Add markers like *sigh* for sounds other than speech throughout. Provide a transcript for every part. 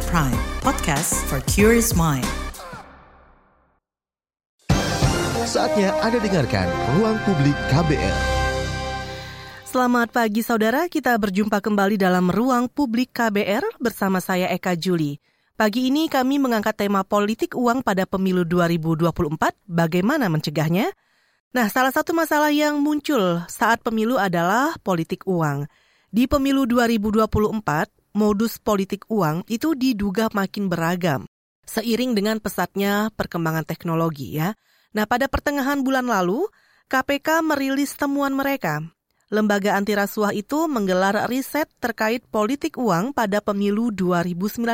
Smart Prime, podcast for curious mind. Saatnya Anda dengarkan Ruang Publik KBR. Selamat pagi saudara, kita berjumpa kembali dalam Ruang Publik KBR bersama saya Eka Juli. Pagi ini kami mengangkat tema politik uang pada pemilu 2024, bagaimana mencegahnya? Nah, salah satu masalah yang muncul saat pemilu adalah politik uang. Di pemilu 2024, modus politik uang itu diduga makin beragam seiring dengan pesatnya perkembangan teknologi ya. Nah, pada pertengahan bulan lalu, KPK merilis temuan mereka. Lembaga anti rasuah itu menggelar riset terkait politik uang pada pemilu 2019.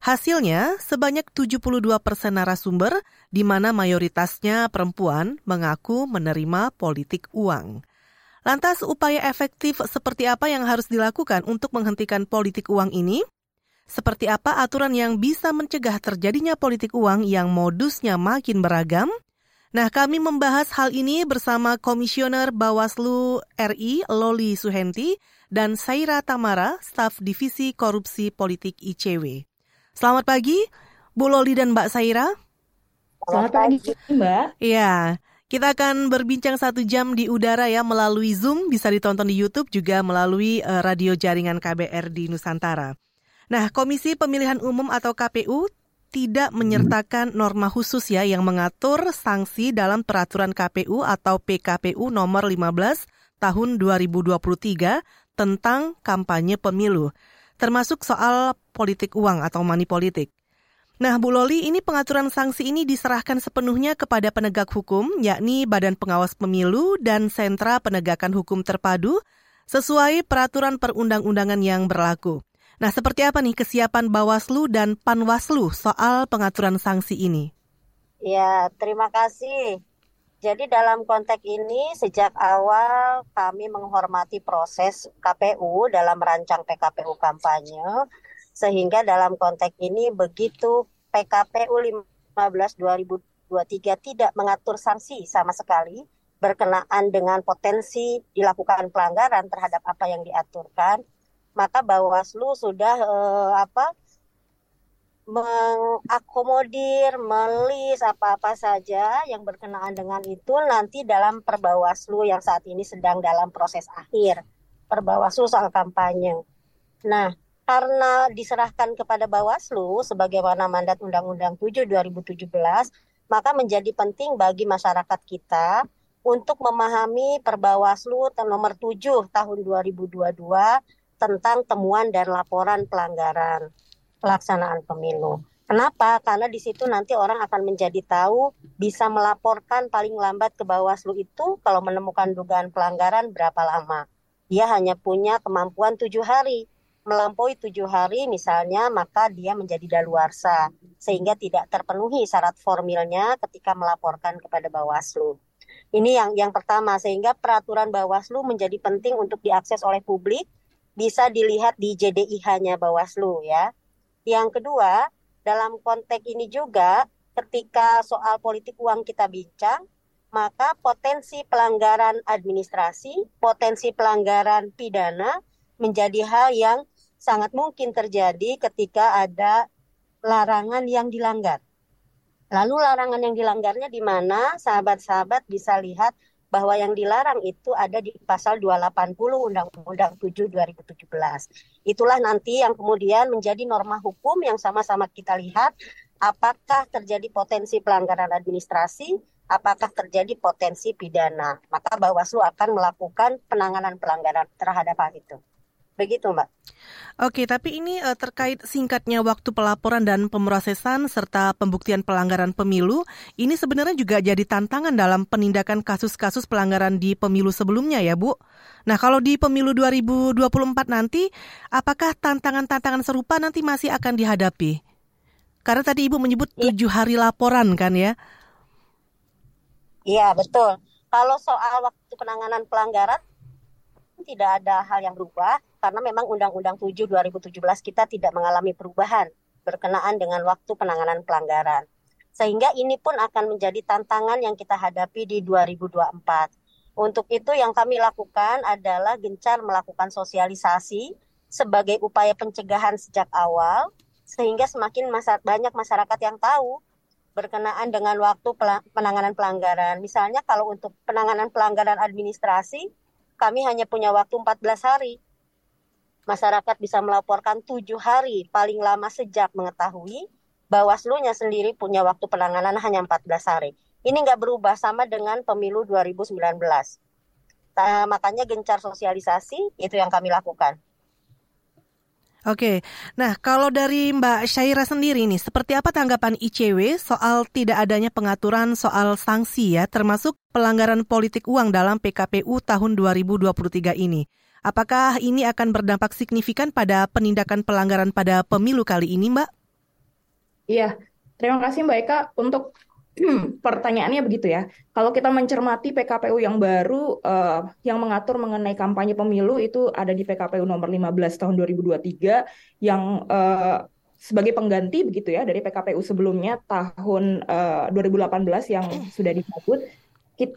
Hasilnya, sebanyak 72 persen narasumber, di mana mayoritasnya perempuan, mengaku menerima politik uang. Lantas upaya efektif seperti apa yang harus dilakukan untuk menghentikan politik uang ini? Seperti apa aturan yang bisa mencegah terjadinya politik uang yang modusnya makin beragam? Nah, kami membahas hal ini bersama Komisioner Bawaslu RI Loli Suhenti dan Saira Tamara, staf Divisi Korupsi Politik ICW. Selamat pagi, Bu Loli dan Mbak Saira. Selamat pagi, Mbak. Iya. Kita akan berbincang satu jam di udara ya melalui Zoom, bisa ditonton di YouTube juga melalui uh, radio jaringan KBR di Nusantara. Nah, Komisi Pemilihan Umum atau KPU tidak menyertakan norma khusus ya yang mengatur sanksi dalam peraturan KPU atau PKPU nomor 15 tahun 2023 tentang kampanye pemilu, termasuk soal politik uang atau money politik. Nah, Bu Loli, ini pengaturan sanksi ini diserahkan sepenuhnya kepada penegak hukum, yakni Badan Pengawas Pemilu dan Sentra Penegakan Hukum Terpadu, sesuai peraturan perundang-undangan yang berlaku. Nah, seperti apa nih kesiapan Bawaslu dan Panwaslu soal pengaturan sanksi ini? Ya, terima kasih. Jadi dalam konteks ini sejak awal kami menghormati proses KPU dalam merancang PKPU kampanye sehingga dalam konteks ini begitu PKPU 15 2023 tidak mengatur sanksi sama sekali berkenaan dengan potensi dilakukan pelanggaran terhadap apa yang diaturkan, maka Bawaslu sudah eh, apa mengakomodir, melis apa-apa saja yang berkenaan dengan itu nanti dalam Perbawaslu yang saat ini sedang dalam proses akhir. Perbawaslu soal kampanye. Nah, karena diserahkan kepada Bawaslu sebagaimana mandat Undang-Undang 7 2017, maka menjadi penting bagi masyarakat kita untuk memahami Perbawaslu nomor 7 tahun 2022 tentang temuan dan laporan pelanggaran pelaksanaan pemilu. Kenapa? Karena di situ nanti orang akan menjadi tahu bisa melaporkan paling lambat ke Bawaslu itu kalau menemukan dugaan pelanggaran berapa lama. Dia hanya punya kemampuan tujuh hari melampaui tujuh hari misalnya maka dia menjadi daluarsa sehingga tidak terpenuhi syarat formilnya ketika melaporkan kepada Bawaslu. Ini yang yang pertama sehingga peraturan Bawaslu menjadi penting untuk diakses oleh publik bisa dilihat di JDIH-nya Bawaslu ya. Yang kedua, dalam konteks ini juga ketika soal politik uang kita bincang, maka potensi pelanggaran administrasi, potensi pelanggaran pidana menjadi hal yang sangat mungkin terjadi ketika ada larangan yang dilanggar. Lalu larangan yang dilanggarnya di mana sahabat-sahabat bisa lihat bahwa yang dilarang itu ada di pasal 280 Undang-Undang 7 2017. Itulah nanti yang kemudian menjadi norma hukum yang sama-sama kita lihat apakah terjadi potensi pelanggaran administrasi, apakah terjadi potensi pidana. Maka Bawaslu akan melakukan penanganan pelanggaran terhadap hal itu. Begitu, Mbak. Oke, tapi ini uh, terkait singkatnya waktu pelaporan dan pemrosesan serta pembuktian pelanggaran pemilu, ini sebenarnya juga jadi tantangan dalam penindakan kasus-kasus pelanggaran di pemilu sebelumnya ya, Bu. Nah, kalau di pemilu 2024 nanti, apakah tantangan-tantangan serupa nanti masih akan dihadapi? Karena tadi Ibu menyebut iya. tujuh hari laporan kan ya? Iya, betul. Kalau soal waktu penanganan pelanggaran, tidak ada hal yang berubah karena memang Undang-Undang 7 2017 kita tidak mengalami perubahan berkenaan dengan waktu penanganan pelanggaran. Sehingga ini pun akan menjadi tantangan yang kita hadapi di 2024. Untuk itu yang kami lakukan adalah gencar melakukan sosialisasi sebagai upaya pencegahan sejak awal sehingga semakin masa, banyak masyarakat yang tahu berkenaan dengan waktu penanganan pelanggaran. Misalnya kalau untuk penanganan pelanggaran administrasi, kami hanya punya waktu 14 hari. Masyarakat bisa melaporkan tujuh hari paling lama sejak mengetahui Bawaslu-nya sendiri punya waktu penanganan hanya 14 hari. Ini nggak berubah sama dengan pemilu 2019. Nah, makanya gencar sosialisasi itu yang kami lakukan. Oke, nah kalau dari Mbak Syaira sendiri nih, seperti apa tanggapan ICW soal tidak adanya pengaturan soal sanksi ya, termasuk pelanggaran politik uang dalam PKPU tahun 2023 ini? Apakah ini akan berdampak signifikan pada penindakan pelanggaran pada pemilu kali ini, Mbak? Iya, terima kasih Mbak Eka untuk pertanyaannya begitu ya. Kalau kita mencermati PKPU yang baru uh, yang mengatur mengenai kampanye pemilu itu ada di PKPU nomor 15 tahun 2023 yang uh, sebagai pengganti begitu ya dari PKPU sebelumnya tahun uh, 2018 yang sudah dicabut.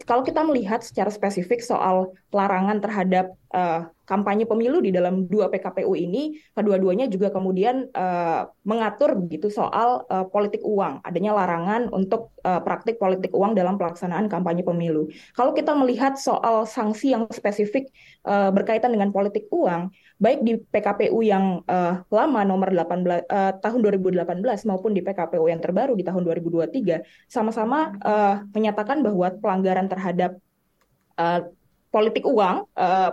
Kalau kita melihat secara spesifik soal larangan terhadap uh, kampanye pemilu di dalam dua PKPU ini, kedua-duanya juga kemudian uh, mengatur begitu soal uh, politik uang, adanya larangan untuk uh, praktik politik uang dalam pelaksanaan kampanye pemilu. Kalau kita melihat soal sanksi yang spesifik uh, berkaitan dengan politik uang, baik di PKPU yang uh, lama nomor 18 uh, tahun 2018 maupun di PKPU yang terbaru di tahun 2023 sama-sama uh, menyatakan bahwa pelanggaran terhadap uh, politik uang uh,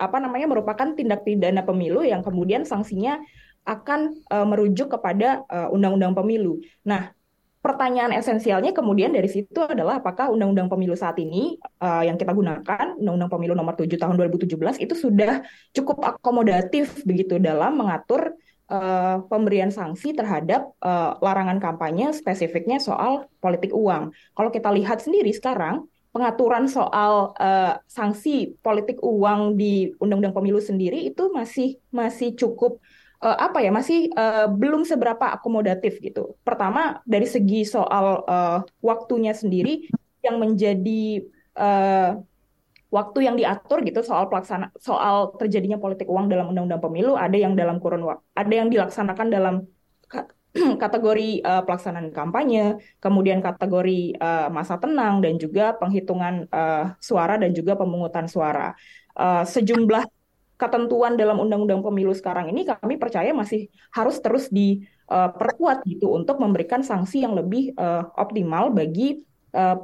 apa namanya merupakan tindak pidana pemilu yang kemudian sanksinya akan uh, merujuk kepada undang-undang uh, pemilu. Nah, pertanyaan esensialnya kemudian dari situ adalah apakah undang-undang pemilu saat ini uh, yang kita gunakan undang-undang pemilu nomor 7 tahun 2017 itu sudah cukup akomodatif begitu dalam mengatur uh, pemberian sanksi terhadap uh, larangan kampanye spesifiknya soal politik uang. Kalau kita lihat sendiri sekarang pengaturan soal uh, sanksi politik uang di undang-undang pemilu sendiri itu masih masih cukup uh, apa ya masih uh, belum seberapa akomodatif gitu. Pertama dari segi soal uh, waktunya sendiri yang menjadi uh, waktu yang diatur gitu soal pelaksana soal terjadinya politik uang dalam undang-undang pemilu ada yang dalam kurun waktu ada yang dilaksanakan dalam *clears throat* kategori uh, pelaksanaan kampanye, kemudian kategori uh, masa tenang dan juga penghitungan uh, suara dan juga pemungutan suara. Uh, sejumlah ketentuan dalam undang-undang pemilu sekarang ini kami percaya masih harus terus diperkuat uh, gitu untuk memberikan sanksi yang lebih uh, optimal bagi uh,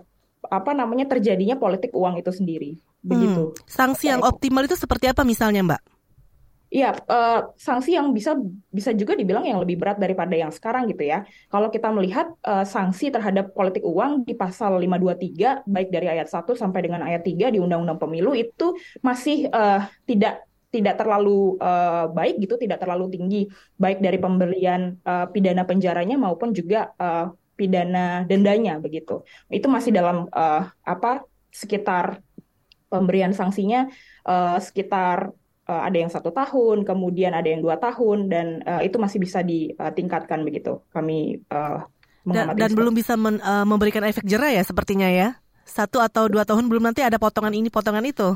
apa namanya terjadinya politik uang itu sendiri. Begitu. Hmm. Sanksi yang optimal itu seperti apa misalnya, Mbak? Iya, uh, sanksi yang bisa bisa juga dibilang yang lebih berat daripada yang sekarang gitu ya. Kalau kita melihat uh, sanksi terhadap politik uang di pasal 523 baik dari ayat 1 sampai dengan ayat 3 di Undang-Undang Pemilu itu masih uh, tidak tidak terlalu uh, baik gitu, tidak terlalu tinggi baik dari pemberian uh, pidana penjaranya maupun juga uh, pidana dendanya begitu. Itu masih dalam uh, apa sekitar pemberian sanksinya uh, sekitar uh, ada yang satu tahun, kemudian ada yang dua tahun dan uh, itu masih bisa ditingkatkan begitu. Kami uh, dan, dan belum bisa men, uh, memberikan efek jerah ya sepertinya ya. Satu atau dua tahun belum nanti ada potongan ini, potongan itu.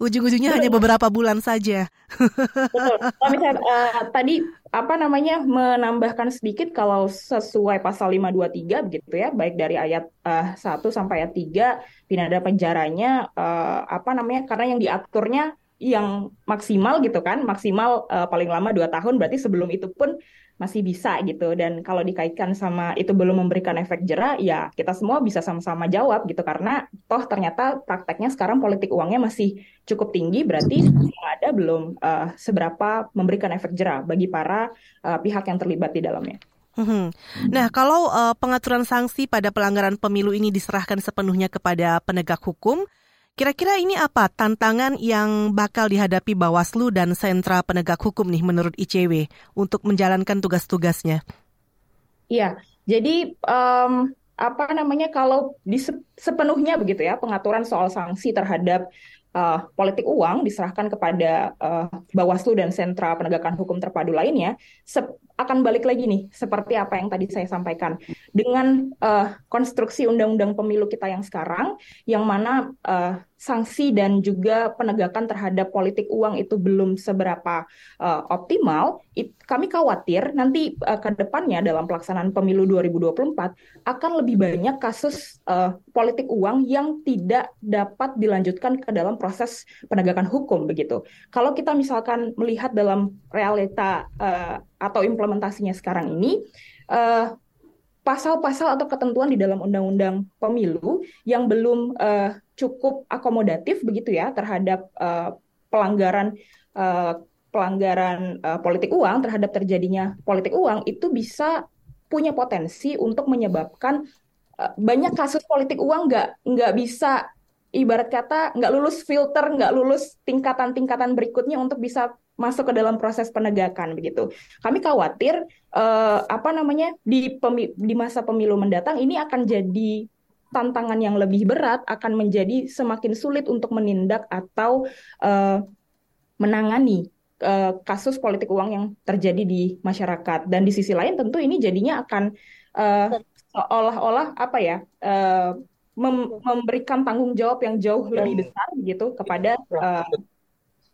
Ujung-ujungnya hanya beberapa bulan saja. Betul. Kalau *laughs* misalnya uh, tadi apa namanya menambahkan sedikit kalau sesuai pasal 523 begitu ya, baik dari ayat uh, eh, 1 sampai ayat 3 pidana penjaranya uh, apa namanya karena yang diaturnya yang maksimal gitu kan, maksimal uh, paling lama dua tahun berarti sebelum itu pun masih bisa gitu dan kalau dikaitkan sama itu belum memberikan efek jerah ya kita semua bisa sama-sama jawab gitu karena toh ternyata prakteknya sekarang politik uangnya masih cukup tinggi berarti ada belum uh, seberapa memberikan efek jerah bagi para uh, pihak yang terlibat di dalamnya. Hmm. Nah, kalau pengaturan sanksi pada pelanggaran pemilu ini diserahkan sepenuhnya kepada penegak hukum, Kira-kira ini apa tantangan yang bakal dihadapi Bawaslu dan sentra penegak hukum nih menurut ICW untuk menjalankan tugas-tugasnya? Iya, jadi um, apa namanya kalau di sepenuhnya begitu ya pengaturan soal sanksi terhadap uh, politik uang diserahkan kepada uh, Bawaslu dan sentra penegakan hukum terpadu lainnya, akan balik lagi nih seperti apa yang tadi saya sampaikan dengan uh, konstruksi undang-undang pemilu kita yang sekarang yang mana uh, sanksi dan juga penegakan terhadap politik uang itu belum seberapa uh, optimal it, kami khawatir nanti uh, ke depannya dalam pelaksanaan pemilu 2024 akan lebih banyak kasus uh, politik uang yang tidak dapat dilanjutkan ke dalam proses penegakan hukum begitu. Kalau kita misalkan melihat dalam realita uh, atau implementasinya sekarang ini uh, pasal-pasal atau ketentuan di dalam undang-undang pemilu yang belum uh, cukup akomodatif begitu ya terhadap uh, pelanggaran uh, pelanggaran uh, politik uang terhadap terjadinya politik uang itu bisa punya potensi untuk menyebabkan banyak kasus politik uang nggak nggak bisa ibarat kata nggak lulus filter nggak lulus tingkatan-tingkatan berikutnya untuk bisa masuk ke dalam proses penegakan begitu. Kami khawatir uh, apa namanya di pemi di masa pemilu mendatang ini akan jadi tantangan yang lebih berat, akan menjadi semakin sulit untuk menindak atau uh, menangani uh, kasus politik uang yang terjadi di masyarakat. Dan di sisi lain tentu ini jadinya akan uh, seolah-olah apa ya uh, mem memberikan tanggung jawab yang jauh lebih besar gitu kepada uh,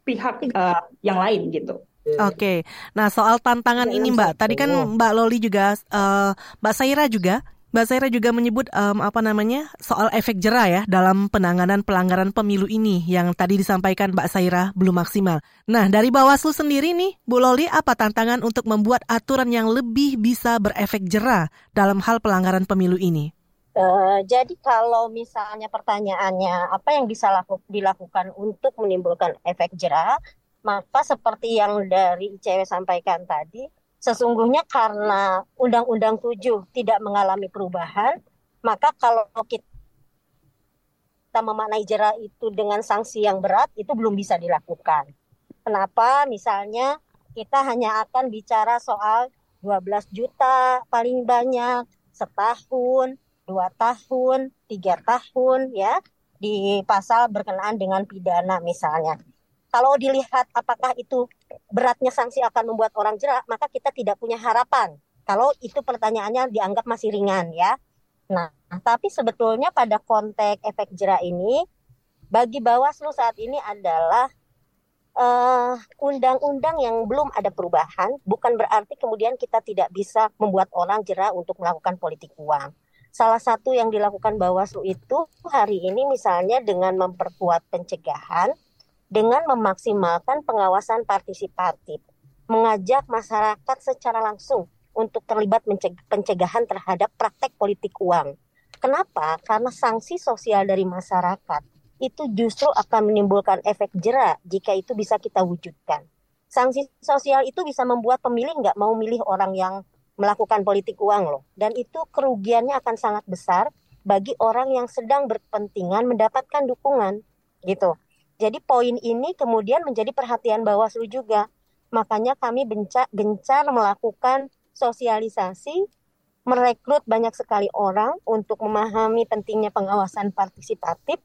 pihak uh, yang lain gitu. Oke, okay. nah soal tantangan ini Mbak, tadi kan Mbak Loli juga, uh, Mbak Saira juga, Mbak Saira juga menyebut um, apa namanya soal efek jerah ya dalam penanganan pelanggaran pemilu ini yang tadi disampaikan Mbak Saira belum maksimal. Nah dari Bawaslu sendiri nih, Bu Loli apa tantangan untuk membuat aturan yang lebih bisa berefek jerah dalam hal pelanggaran pemilu ini? Uh, jadi kalau misalnya pertanyaannya apa yang bisa laku, dilakukan untuk menimbulkan efek jerah, maka seperti yang dari ICW sampaikan tadi, sesungguhnya karena Undang-Undang 7 tidak mengalami perubahan, maka kalau kita memaknai jerah itu dengan sanksi yang berat, itu belum bisa dilakukan. Kenapa? Misalnya kita hanya akan bicara soal 12 juta paling banyak setahun, dua tahun, tiga tahun ya di pasal berkenaan dengan pidana misalnya. Kalau dilihat apakah itu beratnya sanksi akan membuat orang jerak, maka kita tidak punya harapan. Kalau itu pertanyaannya dianggap masih ringan ya. Nah, tapi sebetulnya pada konteks efek jerak ini, bagi Bawaslu saat ini adalah eh, undang-undang yang belum ada perubahan, bukan berarti kemudian kita tidak bisa membuat orang jerak untuk melakukan politik uang salah satu yang dilakukan Bawaslu itu hari ini misalnya dengan memperkuat pencegahan dengan memaksimalkan pengawasan partisipatif, mengajak masyarakat secara langsung untuk terlibat pencegahan terhadap praktek politik uang. Kenapa? Karena sanksi sosial dari masyarakat itu justru akan menimbulkan efek jerah jika itu bisa kita wujudkan. Sanksi sosial itu bisa membuat pemilih nggak mau milih orang yang melakukan politik uang loh. Dan itu kerugiannya akan sangat besar bagi orang yang sedang berkepentingan mendapatkan dukungan gitu. Jadi poin ini kemudian menjadi perhatian Bawaslu juga. Makanya kami gencar, gencar melakukan sosialisasi, merekrut banyak sekali orang untuk memahami pentingnya pengawasan partisipatif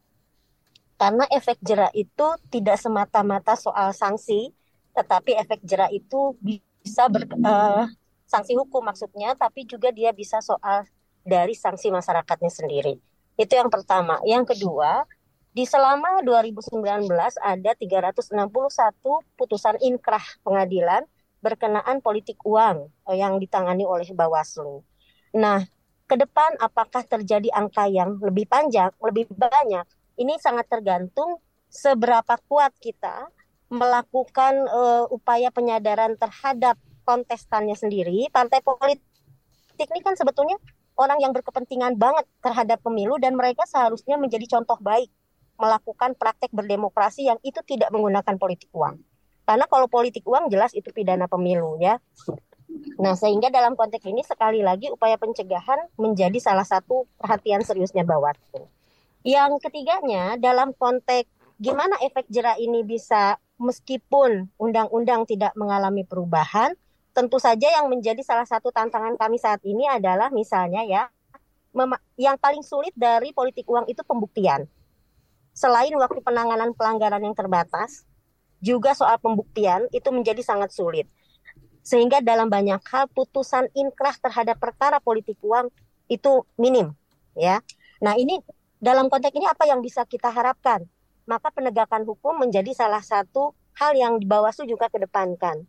karena efek jerah itu tidak semata-mata soal sanksi, tetapi efek jerah itu bisa ber, uh, sanksi hukum maksudnya, tapi juga dia bisa soal dari sanksi masyarakatnya sendiri. Itu yang pertama. Yang kedua, di selama 2019 ada 361 putusan inkrah pengadilan berkenaan politik uang eh, yang ditangani oleh Bawaslu. Nah, ke depan apakah terjadi angka yang lebih panjang, lebih banyak? Ini sangat tergantung seberapa kuat kita melakukan uh, upaya penyadaran terhadap kontestannya sendiri, partai politik ini kan sebetulnya orang yang berkepentingan banget terhadap pemilu dan mereka seharusnya menjadi contoh baik melakukan praktek berdemokrasi yang itu tidak menggunakan politik uang. Karena kalau politik uang jelas itu pidana pemilu ya. Nah, sehingga dalam konteks ini sekali lagi upaya pencegahan menjadi salah satu perhatian seriusnya Bawaslu. Yang ketiganya dalam konteks gimana efek jerah ini bisa meskipun undang-undang tidak mengalami perubahan, tentu saja yang menjadi salah satu tantangan kami saat ini adalah misalnya ya yang paling sulit dari politik uang itu pembuktian. Selain waktu penanganan pelanggaran yang terbatas, juga soal pembuktian itu menjadi sangat sulit. sehingga dalam banyak hal putusan inkrah terhadap perkara politik uang itu minim ya. Nah, ini dalam konteks ini apa yang bisa kita harapkan? Maka penegakan hukum menjadi salah satu hal yang di Bawaslu juga kedepankan.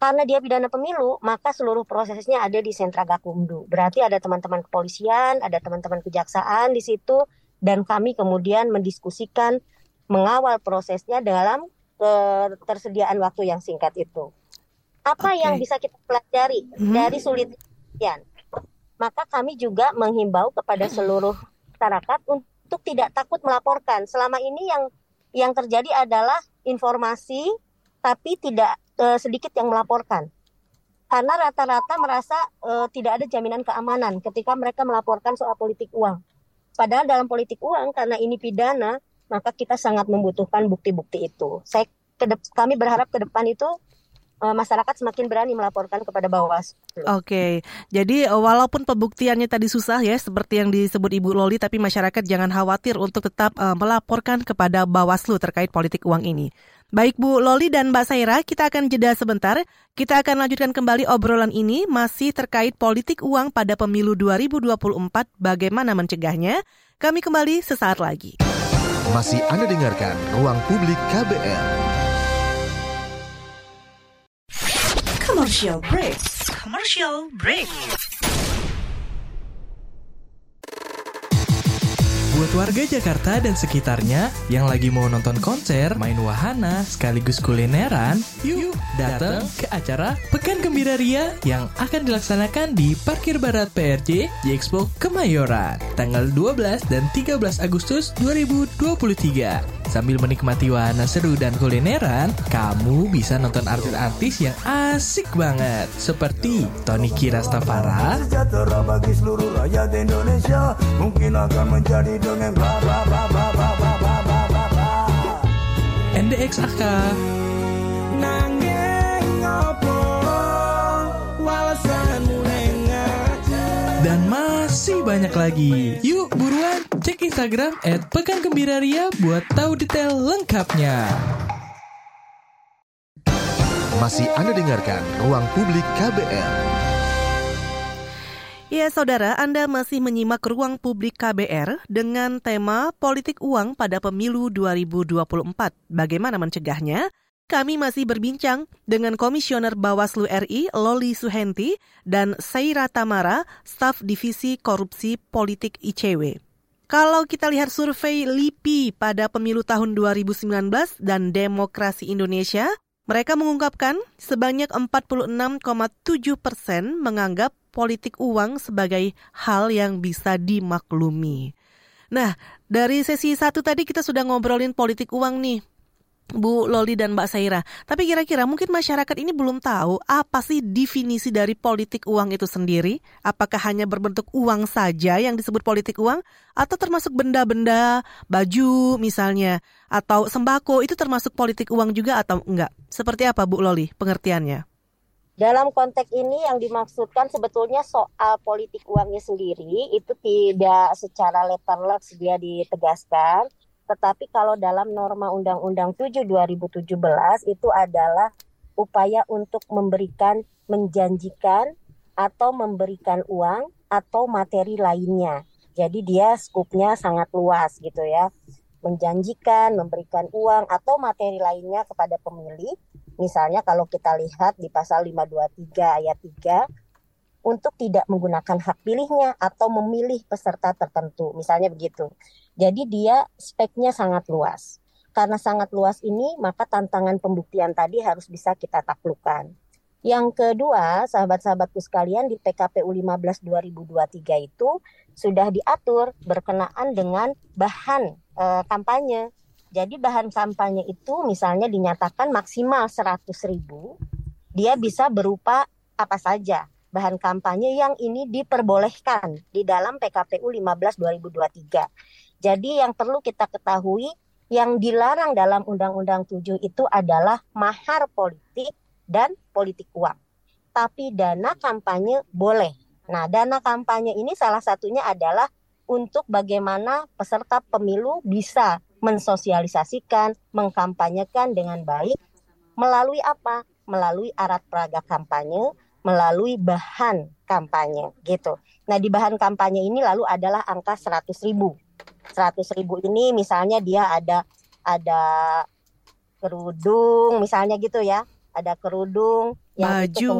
Karena dia pidana pemilu, maka seluruh prosesnya ada di sentra Gakumdu. Berarti ada teman-teman kepolisian, ada teman-teman kejaksaan di situ, dan kami kemudian mendiskusikan mengawal prosesnya dalam ketersediaan waktu yang singkat itu. Apa okay. yang bisa kita pelajari hmm. dari sulit ya? Maka kami juga menghimbau kepada seluruh masyarakat untuk tidak takut melaporkan. Selama ini yang yang terjadi adalah informasi tapi tidak uh, sedikit yang melaporkan. Karena rata-rata merasa uh, tidak ada jaminan keamanan ketika mereka melaporkan soal politik uang. Padahal dalam politik uang karena ini pidana, maka kita sangat membutuhkan bukti-bukti itu. Saya kami berharap ke depan itu uh, masyarakat semakin berani melaporkan kepada Bawaslu. Oke, okay. jadi uh, walaupun pembuktiannya tadi susah ya, seperti yang disebut Ibu Loli, tapi masyarakat jangan khawatir untuk tetap uh, melaporkan kepada Bawaslu terkait politik uang ini. Baik Bu Loli dan Mbak Saira, kita akan jeda sebentar. Kita akan lanjutkan kembali obrolan ini masih terkait politik uang pada pemilu 2024, bagaimana mencegahnya. Kami kembali sesaat lagi. Masih Anda dengarkan Ruang Publik KBR. Commercial break. Commercial break. Buat warga Jakarta dan sekitarnya yang lagi mau nonton konser, main wahana, sekaligus kulineran, yuk datang ke acara Pekan Gembira Ria yang akan dilaksanakan di Parkir Barat PRJ di Expo Kemayoran tanggal 12 dan 13 Agustus 2023. Sambil menikmati wahana seru dan kulineran, kamu bisa nonton artis-artis yang asik banget. Seperti Tony Kirastafara, bagi seluruh rakyat Indonesia. Mungkin akan menjadi dongeng bla bla bla bla bla bla bla bla bla bla NDXAK dan masih banyak lagi. Yuk buruan cek Instagram at Pekan Gembira Ria buat tahu detail lengkapnya. Masih Anda dengarkan Ruang Publik KBR. Ya, saudara, Anda masih menyimak ruang publik KBR dengan tema politik uang pada pemilu 2024. Bagaimana mencegahnya? Kami masih berbincang dengan Komisioner Bawaslu RI Loli Suhenti dan Saira Tamara, staf Divisi Korupsi Politik ICW. Kalau kita lihat survei LIPI pada pemilu tahun 2019 dan Demokrasi Indonesia, mereka mengungkapkan sebanyak 46,7 persen menganggap politik uang sebagai hal yang bisa dimaklumi. Nah, dari sesi satu tadi kita sudah ngobrolin politik uang nih. Bu Loli dan Mbak Saira. Tapi kira-kira mungkin masyarakat ini belum tahu apa sih definisi dari politik uang itu sendiri? Apakah hanya berbentuk uang saja yang disebut politik uang atau termasuk benda-benda, baju misalnya atau sembako itu termasuk politik uang juga atau enggak? Seperti apa Bu Loli pengertiannya? Dalam konteks ini yang dimaksudkan sebetulnya soal politik uangnya sendiri itu tidak secara letterless dia ditegaskan, tetapi kalau dalam norma Undang-Undang 7 2017 itu adalah upaya untuk memberikan menjanjikan atau memberikan uang atau materi lainnya. Jadi dia skupnya sangat luas gitu ya. Menjanjikan, memberikan uang atau materi lainnya kepada pemilih Misalnya kalau kita lihat di pasal 523 ayat 3 untuk tidak menggunakan hak pilihnya atau memilih peserta tertentu, misalnya begitu. Jadi dia speknya sangat luas. Karena sangat luas ini, maka tantangan pembuktian tadi harus bisa kita taklukkan. Yang kedua, sahabat-sahabatku sekalian di PKPU 15 2023 itu sudah diatur berkenaan dengan bahan e, kampanye jadi bahan kampanye itu misalnya dinyatakan maksimal 100 ribu, dia bisa berupa apa saja bahan kampanye yang ini diperbolehkan di dalam PKPU 15 2023. Jadi yang perlu kita ketahui yang dilarang dalam Undang-Undang 7 itu adalah mahar politik dan politik uang. Tapi dana kampanye boleh. Nah, dana kampanye ini salah satunya adalah untuk bagaimana peserta pemilu bisa mensosialisasikan, mengkampanyekan dengan baik melalui apa? melalui arat peraga kampanye, melalui bahan kampanye gitu. Nah di bahan kampanye ini lalu adalah angka 100 ribu. 100 ribu ini misalnya dia ada ada kerudung misalnya gitu ya, ada kerudung yang baju. itu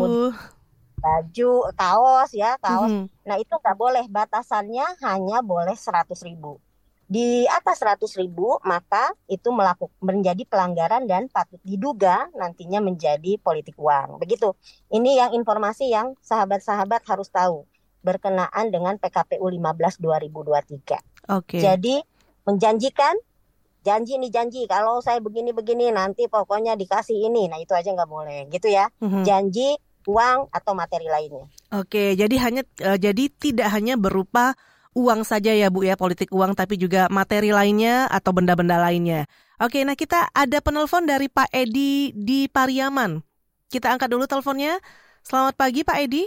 baju, kaos ya, kaos. Mm -hmm. Nah itu nggak boleh batasannya hanya boleh 100 ribu di atas 100 ribu maka itu melakukan menjadi pelanggaran dan patut diduga nantinya menjadi politik uang. Begitu. Ini yang informasi yang sahabat-sahabat harus tahu berkenaan dengan PKPU 15 2023. Oke. Okay. Jadi menjanjikan janji nih janji kalau saya begini-begini nanti pokoknya dikasih ini. Nah, itu aja nggak boleh gitu ya. Mm -hmm. Janji uang atau materi lainnya. Oke, jadi hanya uh, jadi tidak hanya berupa uang saja ya Bu ya, politik uang tapi juga materi lainnya atau benda-benda lainnya. Oke, nah kita ada penelpon dari Pak Edi di Pariaman. Kita angkat dulu teleponnya. Selamat pagi Pak Edi.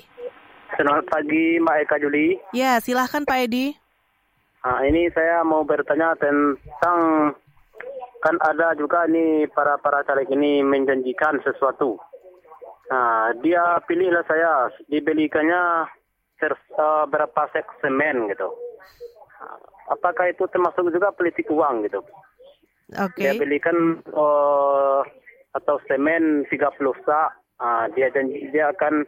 Selamat pagi Mbak Eka Juli. Ya, silahkan Pak Edi. Nah, ini saya mau bertanya tentang kan ada juga nih para para caleg ini menjanjikan sesuatu. Nah, dia pilihlah saya, dibelikannya uh, berapa sek semen gitu. Apakah itu termasuk juga politik uang gitu? Oke. Okay. Dia belikan uh, atau semen 30 sak, uh, dia janji dia akan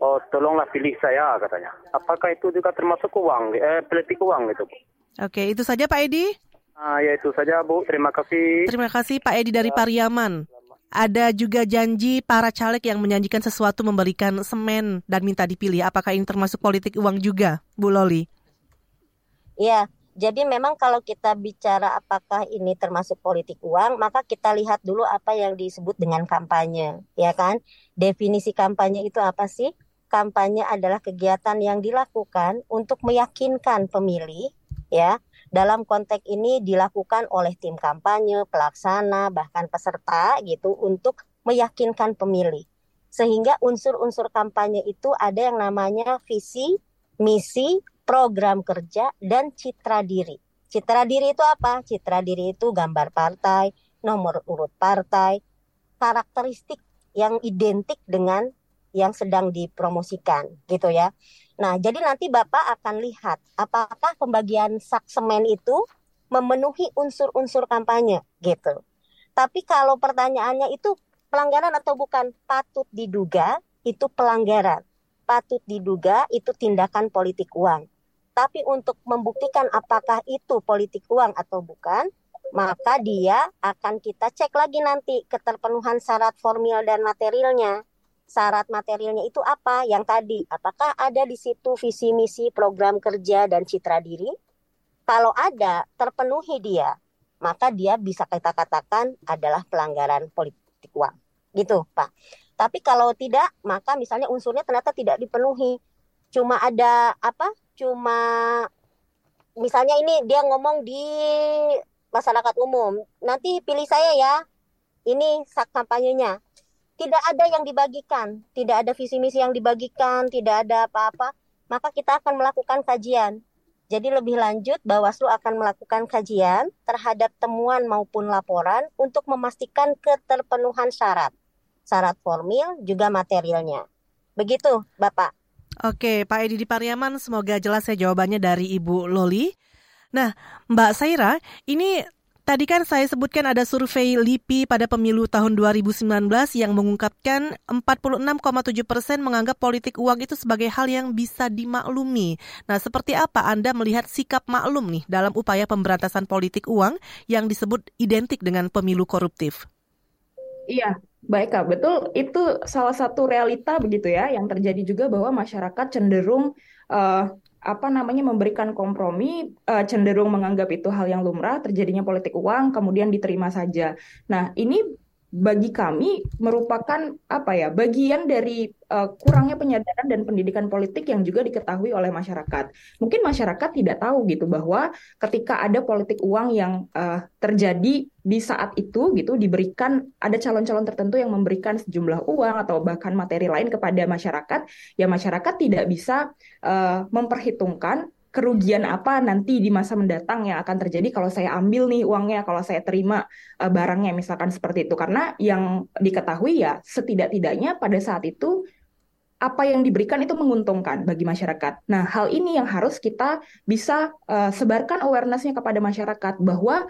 oh tolonglah pilih saya katanya. Apakah itu juga termasuk uang, eh, politik uang gitu? Oke, itu saja Pak Edi. Ah, ya itu saja Bu. Terima kasih. Terima kasih Pak Edi dari Pariaman. Ada juga janji para caleg yang menjanjikan sesuatu memberikan semen dan minta dipilih. Apakah ini termasuk politik uang juga, Bu Loli? Iya, jadi memang kalau kita bicara apakah ini termasuk politik uang, maka kita lihat dulu apa yang disebut dengan kampanye, ya kan? Definisi kampanye itu apa sih? Kampanye adalah kegiatan yang dilakukan untuk meyakinkan pemilih, ya, dalam konteks ini dilakukan oleh tim kampanye, pelaksana, bahkan peserta gitu untuk meyakinkan pemilih. Sehingga unsur-unsur kampanye itu ada yang namanya visi, misi, program kerja, dan citra diri. Citra diri itu apa? Citra diri itu gambar partai, nomor urut partai, karakteristik yang identik dengan yang sedang dipromosikan gitu ya. Nah, jadi nanti Bapak akan lihat apakah pembagian sak semen itu memenuhi unsur-unsur kampanye gitu. Tapi kalau pertanyaannya itu pelanggaran atau bukan patut diduga itu pelanggaran. Patut diduga itu tindakan politik uang. Tapi untuk membuktikan apakah itu politik uang atau bukan, maka dia akan kita cek lagi nanti keterpenuhan syarat formil dan materialnya syarat materialnya itu apa? Yang tadi, apakah ada di situ visi misi program kerja dan citra diri? Kalau ada, terpenuhi dia, maka dia bisa kita katakan adalah pelanggaran politik uang. Gitu, Pak. Tapi kalau tidak, maka misalnya unsurnya ternyata tidak dipenuhi. Cuma ada apa? Cuma misalnya ini dia ngomong di masyarakat umum, nanti pilih saya ya. Ini sak kampanyenya tidak ada yang dibagikan, tidak ada visi misi yang dibagikan, tidak ada apa-apa, maka kita akan melakukan kajian. Jadi lebih lanjut, Bawaslu akan melakukan kajian terhadap temuan maupun laporan untuk memastikan keterpenuhan syarat. Syarat formil juga materialnya. Begitu, Bapak. Oke, Pak Edi di Pariaman, semoga jelas ya jawabannya dari Ibu Loli. Nah, Mbak Saira, ini Tadi kan saya sebutkan ada survei LIPI pada pemilu tahun 2019 yang mengungkapkan 46,7 persen menganggap politik uang itu sebagai hal yang bisa dimaklumi. Nah, seperti apa Anda melihat sikap maklum nih dalam upaya pemberantasan politik uang yang disebut identik dengan pemilu koruptif? Iya, baik Kak. Betul, itu salah satu realita begitu ya yang terjadi juga bahwa masyarakat cenderung uh, apa namanya memberikan kompromi uh, cenderung menganggap itu hal yang lumrah terjadinya politik uang kemudian diterima saja. Nah, ini bagi kami merupakan apa ya bagian dari uh, kurangnya penyadaran dan pendidikan politik yang juga diketahui oleh masyarakat. Mungkin masyarakat tidak tahu gitu bahwa ketika ada politik uang yang uh, terjadi di saat itu gitu diberikan ada calon-calon tertentu yang memberikan sejumlah uang atau bahkan materi lain kepada masyarakat, ya masyarakat tidak bisa uh, memperhitungkan kerugian apa nanti di masa mendatang yang akan terjadi kalau saya ambil nih uangnya, kalau saya terima uh, barangnya misalkan seperti itu. Karena yang diketahui ya setidak-tidaknya pada saat itu apa yang diberikan itu menguntungkan bagi masyarakat. Nah, hal ini yang harus kita bisa uh, sebarkan awarenessnya kepada masyarakat bahwa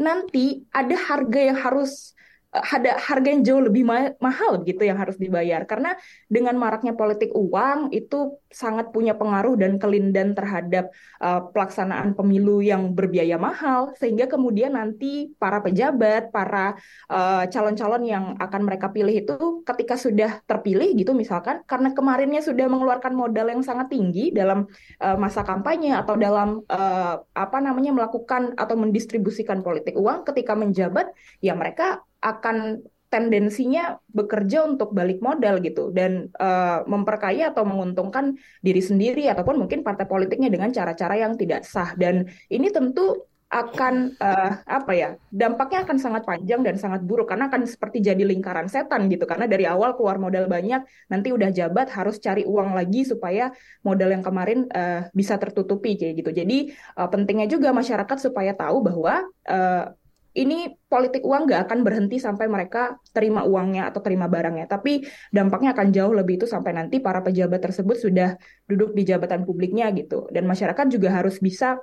nanti ada harga yang harus ada harga yang jauh lebih ma mahal gitu yang harus dibayar. Karena dengan maraknya politik uang itu sangat punya pengaruh dan kelindan terhadap uh, pelaksanaan pemilu yang berbiaya mahal. Sehingga kemudian nanti para pejabat para eh, calon-calon uh, yang akan mereka pilih itu ketika sudah terpilih gitu misalkan karena kemarinnya sudah mengeluarkan modal yang sangat tinggi dalam uh, masa kampanye atau dalam uh, apa namanya melakukan atau mendistribusikan politik uang ketika menjabat ya mereka akan tendensinya bekerja untuk balik modal gitu dan uh, memperkaya atau menguntungkan diri sendiri ataupun mungkin partai politiknya dengan cara-cara yang tidak sah. Dan ini tentu akan uh, apa ya dampaknya akan sangat panjang dan sangat buruk karena akan seperti jadi lingkaran setan gitu. Karena dari awal keluar modal banyak nanti udah jabat harus cari uang lagi supaya modal yang kemarin uh, bisa tertutupi kayak gitu. Jadi uh, pentingnya juga masyarakat supaya tahu bahwa uh, ini politik uang nggak akan berhenti sampai mereka terima uangnya atau terima barangnya, tapi dampaknya akan jauh lebih itu sampai nanti para pejabat tersebut sudah duduk di jabatan publiknya gitu. Dan masyarakat juga harus bisa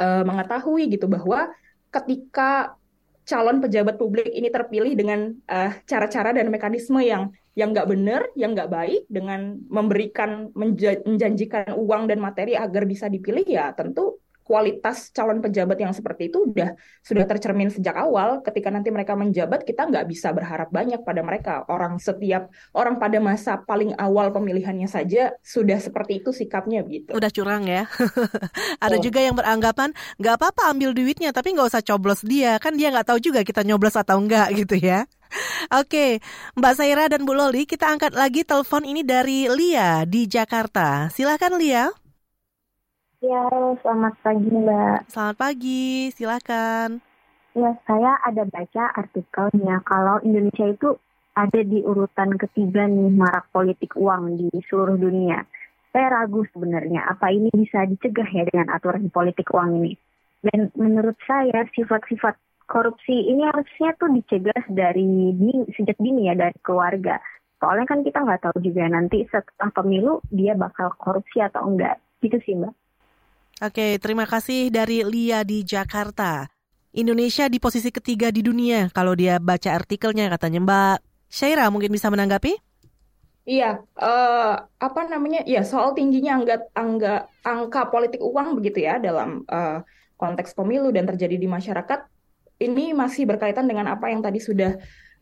uh, mengetahui gitu bahwa ketika calon pejabat publik ini terpilih dengan eh, cara-cara uh, dan mekanisme yang yang nggak benar, yang nggak baik, dengan memberikan menjanjikan uang dan materi agar bisa dipilih ya tentu kualitas calon pejabat yang seperti itu udah sudah tercermin sejak awal ketika nanti mereka menjabat kita nggak bisa berharap banyak pada mereka orang setiap orang pada masa paling awal pemilihannya saja sudah seperti itu sikapnya gitu udah curang ya *laughs* ada oh. juga yang beranggapan nggak apa-apa ambil duitnya tapi nggak usah coblos dia kan dia nggak tahu juga kita nyoblos atau enggak gitu ya *laughs* Oke, Mbak Saira dan Bu Loli, kita angkat lagi telepon ini dari Lia di Jakarta. Silakan Lia. Ya, selamat pagi Mbak. Selamat pagi, silakan. Ya, saya ada baca artikelnya kalau Indonesia itu ada di urutan ketiga nih marak politik uang di seluruh dunia. Saya ragu sebenarnya apa ini bisa dicegah ya dengan aturan politik uang ini. Dan menurut saya sifat-sifat korupsi ini harusnya tuh dicegah dari dini, sejak dini ya dari keluarga. Soalnya kan kita nggak tahu juga nanti setelah pemilu dia bakal korupsi atau enggak. Gitu sih Mbak. Oke, terima kasih dari Lia di Jakarta. Indonesia di posisi ketiga di dunia kalau dia baca artikelnya katanya Mbak Syaira mungkin bisa menanggapi? Iya, uh, apa namanya? Ya soal tingginya angka, angka angka politik uang begitu ya dalam uh, konteks pemilu dan terjadi di masyarakat ini masih berkaitan dengan apa yang tadi sudah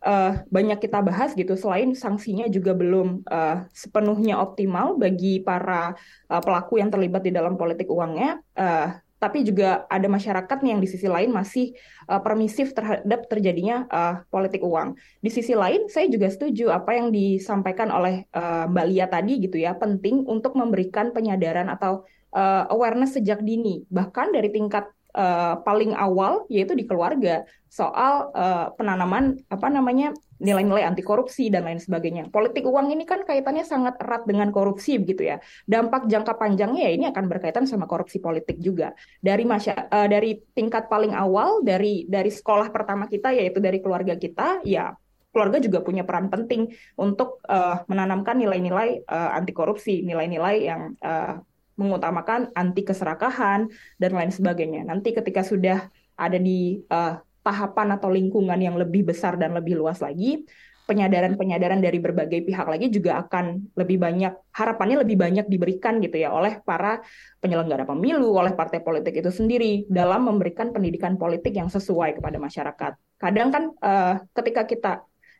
uh, banyak kita bahas gitu selain sanksinya juga belum uh, sepenuhnya optimal bagi para uh, pelaku yang terlibat di dalam politik uangnya uh, tapi juga ada masyarakat yang di sisi lain masih uh, permisif terhadap terjadinya uh, politik uang. Di sisi lain, saya juga setuju apa yang disampaikan oleh uh, Mbak Lia tadi gitu ya, penting untuk memberikan penyadaran atau uh, awareness sejak dini, bahkan dari tingkat uh, paling awal yaitu di keluarga soal uh, penanaman apa namanya nilai-nilai anti korupsi dan lain sebagainya. Politik uang ini kan kaitannya sangat erat dengan korupsi begitu ya. Dampak jangka panjangnya ya ini akan berkaitan sama korupsi politik juga. Dari masya, uh, dari tingkat paling awal dari dari sekolah pertama kita yaitu dari keluarga kita ya keluarga juga punya peran penting untuk uh, menanamkan nilai-nilai uh, anti korupsi, nilai-nilai yang uh, mengutamakan anti keserakahan dan lain sebagainya. Nanti ketika sudah ada di uh, tahapan atau lingkungan yang lebih besar dan lebih luas lagi, penyadaran-penyadaran dari berbagai pihak lagi juga akan lebih banyak harapannya lebih banyak diberikan gitu ya oleh para penyelenggara pemilu, oleh partai politik itu sendiri dalam memberikan pendidikan politik yang sesuai kepada masyarakat. Kadang kan uh, ketika kita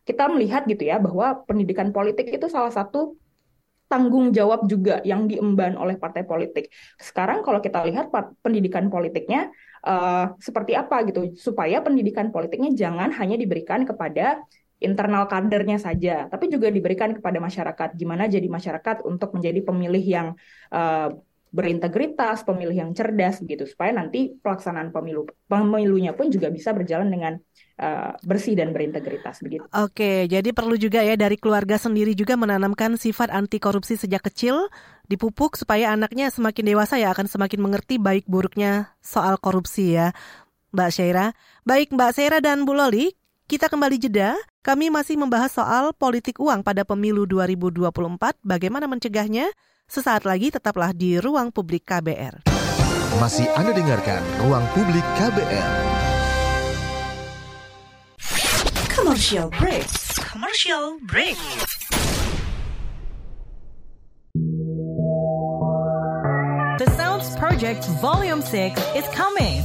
kita melihat gitu ya bahwa pendidikan politik itu salah satu tanggung jawab juga yang diemban oleh partai politik. Sekarang kalau kita lihat pendidikan politiknya uh, seperti apa gitu, supaya pendidikan politiknya jangan hanya diberikan kepada internal kadernya saja, tapi juga diberikan kepada masyarakat. Gimana jadi masyarakat untuk menjadi pemilih yang uh, berintegritas, pemilih yang cerdas gitu supaya nanti pelaksanaan pemilu pemilunya pun juga bisa berjalan dengan uh, bersih dan berintegritas begitu. Oke, jadi perlu juga ya dari keluarga sendiri juga menanamkan sifat anti korupsi sejak kecil dipupuk supaya anaknya semakin dewasa ya akan semakin mengerti baik buruknya soal korupsi ya. Mbak Syaira. Baik Mbak Syaira dan Bu Loli, kita kembali jeda. Kami masih membahas soal politik uang pada pemilu 2024, bagaimana mencegahnya? Sesaat lagi tetaplah di Ruang Publik KBR. Masih Anda dengarkan Ruang Publik KBR. Commercial break. Commercial break. The Sounds Project Volume 6 is coming.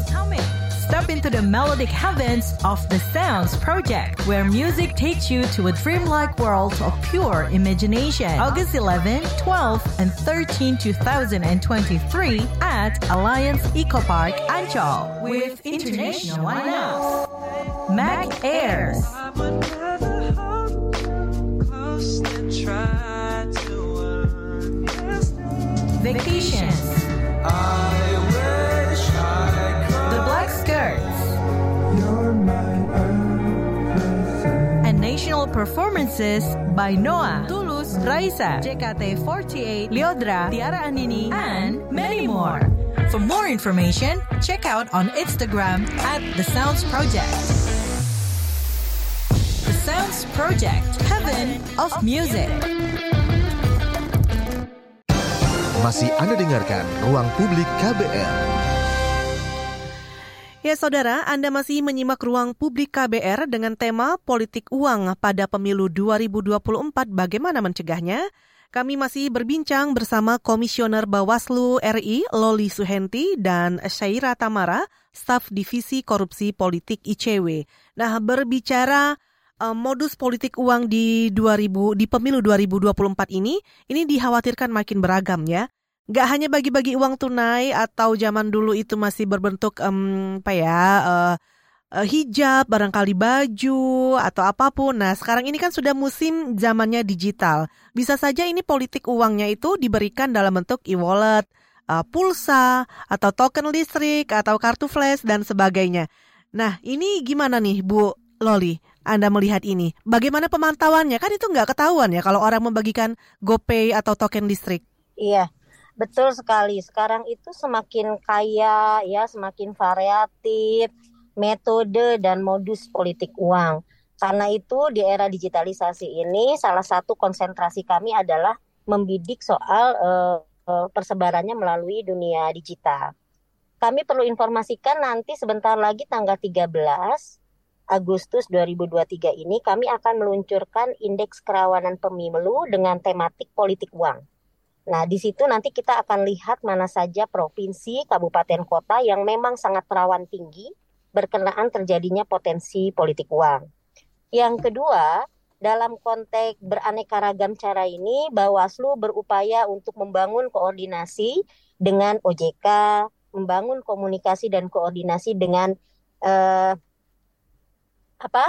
Step into the melodic heavens of the Sounds Project, where music takes you to a dreamlike world of pure imagination. August 11, 12, and 13, 2023 at Alliance Eco Park, Anchal, with international lineups. Mac Airs. Vacations. National performances by Noah, Tulus, Raisa, JKT48, Leodra, Tiara Anini, and many more. For more information, check out on Instagram at The Sounds Project. The Sounds Project, Heaven of Music. Masih Anda dengarkan Ruang Publik KBR. Ya saudara, Anda masih menyimak ruang publik KBR dengan tema politik uang pada pemilu 2024 bagaimana mencegahnya? Kami masih berbincang bersama Komisioner Bawaslu RI Loli Suhenti dan Syaira Tamara, staf Divisi Korupsi Politik ICW. Nah, berbicara uh, modus politik uang di 2000 di pemilu 2024 ini, ini dikhawatirkan makin beragam ya. Gak hanya bagi-bagi uang tunai atau zaman dulu itu masih berbentuk um, apa ya uh, uh, hijab, barangkali baju atau apa pun. Nah, sekarang ini kan sudah musim zamannya digital. Bisa saja ini politik uangnya itu diberikan dalam bentuk e-wallet, uh, pulsa, atau token listrik, atau kartu flash dan sebagainya. Nah, ini gimana nih, Bu Loli? Anda melihat ini, bagaimana pemantauannya? Kan itu nggak ketahuan ya kalau orang membagikan GoPay atau token listrik. Iya, betul sekali. Sekarang itu semakin kaya, ya, semakin variatif metode dan modus politik uang. Karena itu di era digitalisasi ini salah satu konsentrasi kami adalah membidik soal uh, persebarannya melalui dunia digital. Kami perlu informasikan nanti sebentar lagi tanggal 13 Agustus 2023 ini kami akan meluncurkan indeks kerawanan pemilu dengan tematik politik uang. Nah, di situ nanti kita akan lihat mana saja provinsi, kabupaten, kota yang memang sangat rawan tinggi berkenaan terjadinya potensi politik uang. Yang kedua, dalam konteks beraneka ragam cara ini, Bawaslu berupaya untuk membangun koordinasi dengan OJK, membangun komunikasi dan koordinasi dengan eh, apa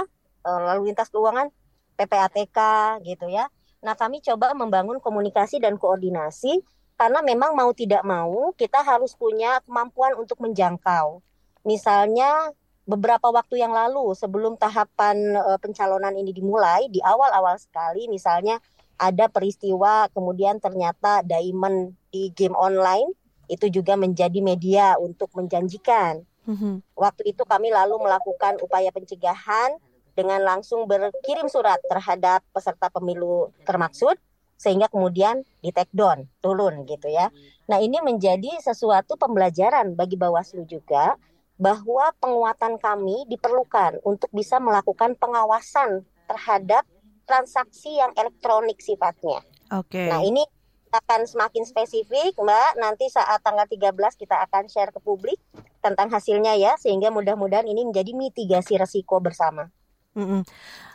eh, lalu lintas keuangan, PPATK gitu ya Nah, kami coba membangun komunikasi dan koordinasi karena memang mau tidak mau kita harus punya kemampuan untuk menjangkau. Misalnya beberapa waktu yang lalu sebelum tahapan uh, pencalonan ini dimulai di awal-awal sekali misalnya ada peristiwa kemudian ternyata diamond di game online itu juga menjadi media untuk menjanjikan. Mm-hmm. Waktu itu kami lalu melakukan upaya pencegahan dengan langsung berkirim surat terhadap peserta pemilu termaksud sehingga kemudian di take down, turun gitu ya. Nah, ini menjadi sesuatu pembelajaran bagi Bawaslu juga bahwa penguatan kami diperlukan untuk bisa melakukan pengawasan terhadap transaksi yang elektronik sifatnya. Oke. Okay. Nah, ini akan semakin spesifik, Mbak. Nanti saat tanggal 13 kita akan share ke publik tentang hasilnya ya, sehingga mudah-mudahan ini menjadi mitigasi resiko bersama. Mm-mm.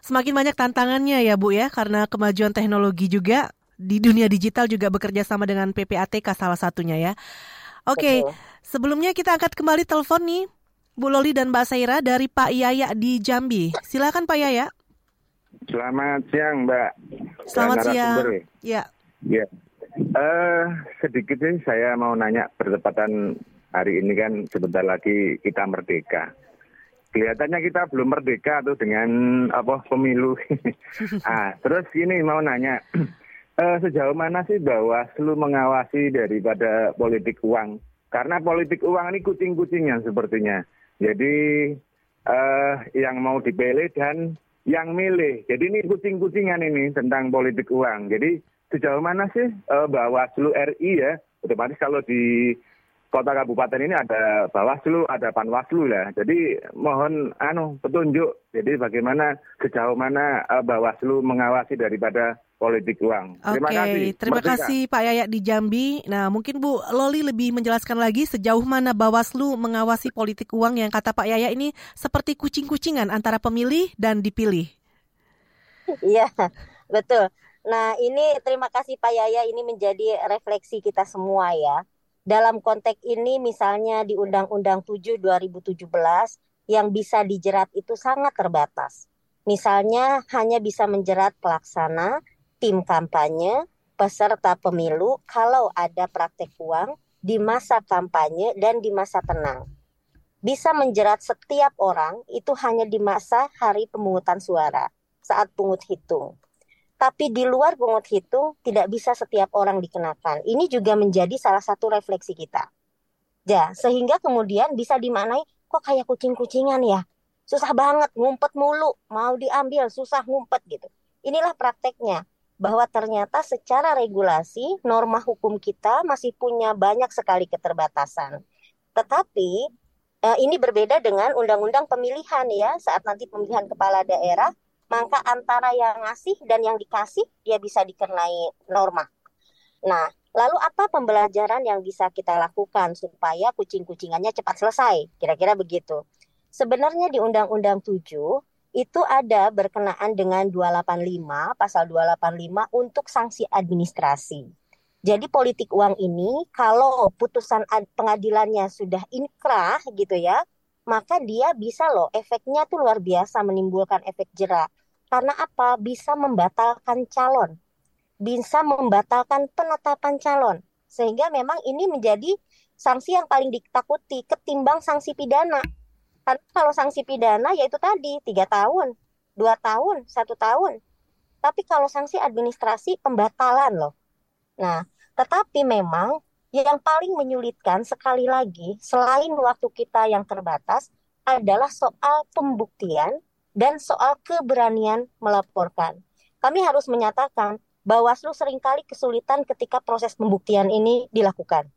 Semakin banyak tantangannya ya Bu ya karena kemajuan teknologi juga di dunia digital juga bekerja sama dengan PPATK salah satunya ya. Oke, okay. sebelumnya kita angkat kembali telepon nih Bu Loli dan Mbak Saira dari Pak Yaya di Jambi. Silakan Pak Yaya. Selamat siang Mbak. Selamat siang. Ya. Ya. Eh, sedikit sih saya mau nanya bertepatan hari ini kan sebentar lagi kita merdeka. Kelihatannya kita belum merdeka tuh dengan apa pemilu. *laughs* ah, terus ini mau nanya, *clears throat* eh, sejauh mana sih Bawaslu mengawasi daripada politik uang? Karena politik uang ini kucing-kucingan sepertinya. Jadi eh, yang mau dipilih dan yang milih. Jadi ini kucing-kucingan ini tentang politik uang. Jadi sejauh mana sih uh, Bawaslu RI ya, otomatis kalau di kota kabupaten ini ada Bawaslu, ada Panwaslu lah. Jadi mohon anu petunjuk. Jadi bagaimana sejauh mana uh, Bawaslu mengawasi daripada politik uang. Terima Oke, kasih. Terima Merdeka. kasih Pak Yayat di Jambi. Nah, mungkin Bu Loli lebih menjelaskan lagi sejauh mana Bawaslu mengawasi politik uang yang kata Pak Yayat ini seperti kucing-kucingan antara pemilih dan dipilih. Iya, betul. Nah, ini terima kasih Pak Yaya ini menjadi refleksi kita semua ya. Dalam konteks ini misalnya di Undang-Undang 7 2017 yang bisa dijerat itu sangat terbatas. Misalnya hanya bisa menjerat pelaksana, tim kampanye, peserta pemilu kalau ada praktek uang di masa kampanye dan di masa tenang. Bisa menjerat setiap orang itu hanya di masa hari pemungutan suara saat pungut hitung tapi di luar pungut hitung tidak bisa setiap orang dikenakan. Ini juga menjadi salah satu refleksi kita. Ya, sehingga kemudian bisa dimaknai kok kayak kucing-kucingan ya. Susah banget ngumpet mulu, mau diambil susah ngumpet gitu. Inilah prakteknya bahwa ternyata secara regulasi norma hukum kita masih punya banyak sekali keterbatasan. Tetapi eh, ini berbeda dengan undang-undang pemilihan ya saat nanti pemilihan kepala daerah maka antara yang ngasih dan yang dikasih dia bisa dikenai norma. Nah, lalu apa pembelajaran yang bisa kita lakukan supaya kucing-kucingannya cepat selesai? Kira-kira begitu. Sebenarnya di Undang-Undang 7 itu ada berkenaan dengan 285, pasal 285 untuk sanksi administrasi. Jadi politik uang ini kalau putusan pengadilannya sudah inkrah gitu ya, maka dia bisa loh efeknya tuh luar biasa menimbulkan efek jerak. Karena apa? Bisa membatalkan calon. Bisa membatalkan penetapan calon. Sehingga memang ini menjadi sanksi yang paling ditakuti ketimbang sanksi pidana. Karena kalau sanksi pidana yaitu tadi tiga tahun, dua tahun, satu tahun. Tapi kalau sanksi administrasi pembatalan loh. Nah, tetapi memang yang paling menyulitkan sekali lagi selain waktu kita yang terbatas adalah soal pembuktian dan soal keberanian melaporkan. Kami harus menyatakan Bawaslu sering kali kesulitan ketika proses pembuktian ini dilakukan.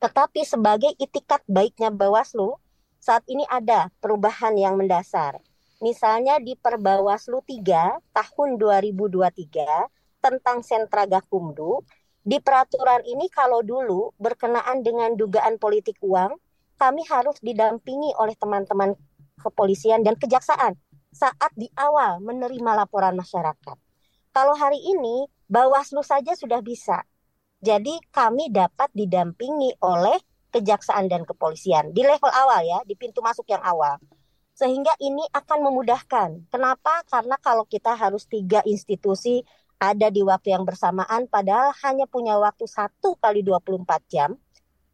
Tetapi sebagai itikat baiknya Bawaslu, saat ini ada perubahan yang mendasar. Misalnya di Perbawaslu 3 tahun 2023 tentang sentra Gakumdu di peraturan ini kalau dulu berkenaan dengan dugaan politik uang, kami harus didampingi oleh teman-teman kepolisian dan kejaksaan saat di awal menerima laporan masyarakat. Kalau hari ini Bawaslu saja sudah bisa. Jadi kami dapat didampingi oleh kejaksaan dan kepolisian di level awal ya, di pintu masuk yang awal. Sehingga ini akan memudahkan. Kenapa? Karena kalau kita harus tiga institusi ada di waktu yang bersamaan padahal hanya punya waktu satu kali 24 jam,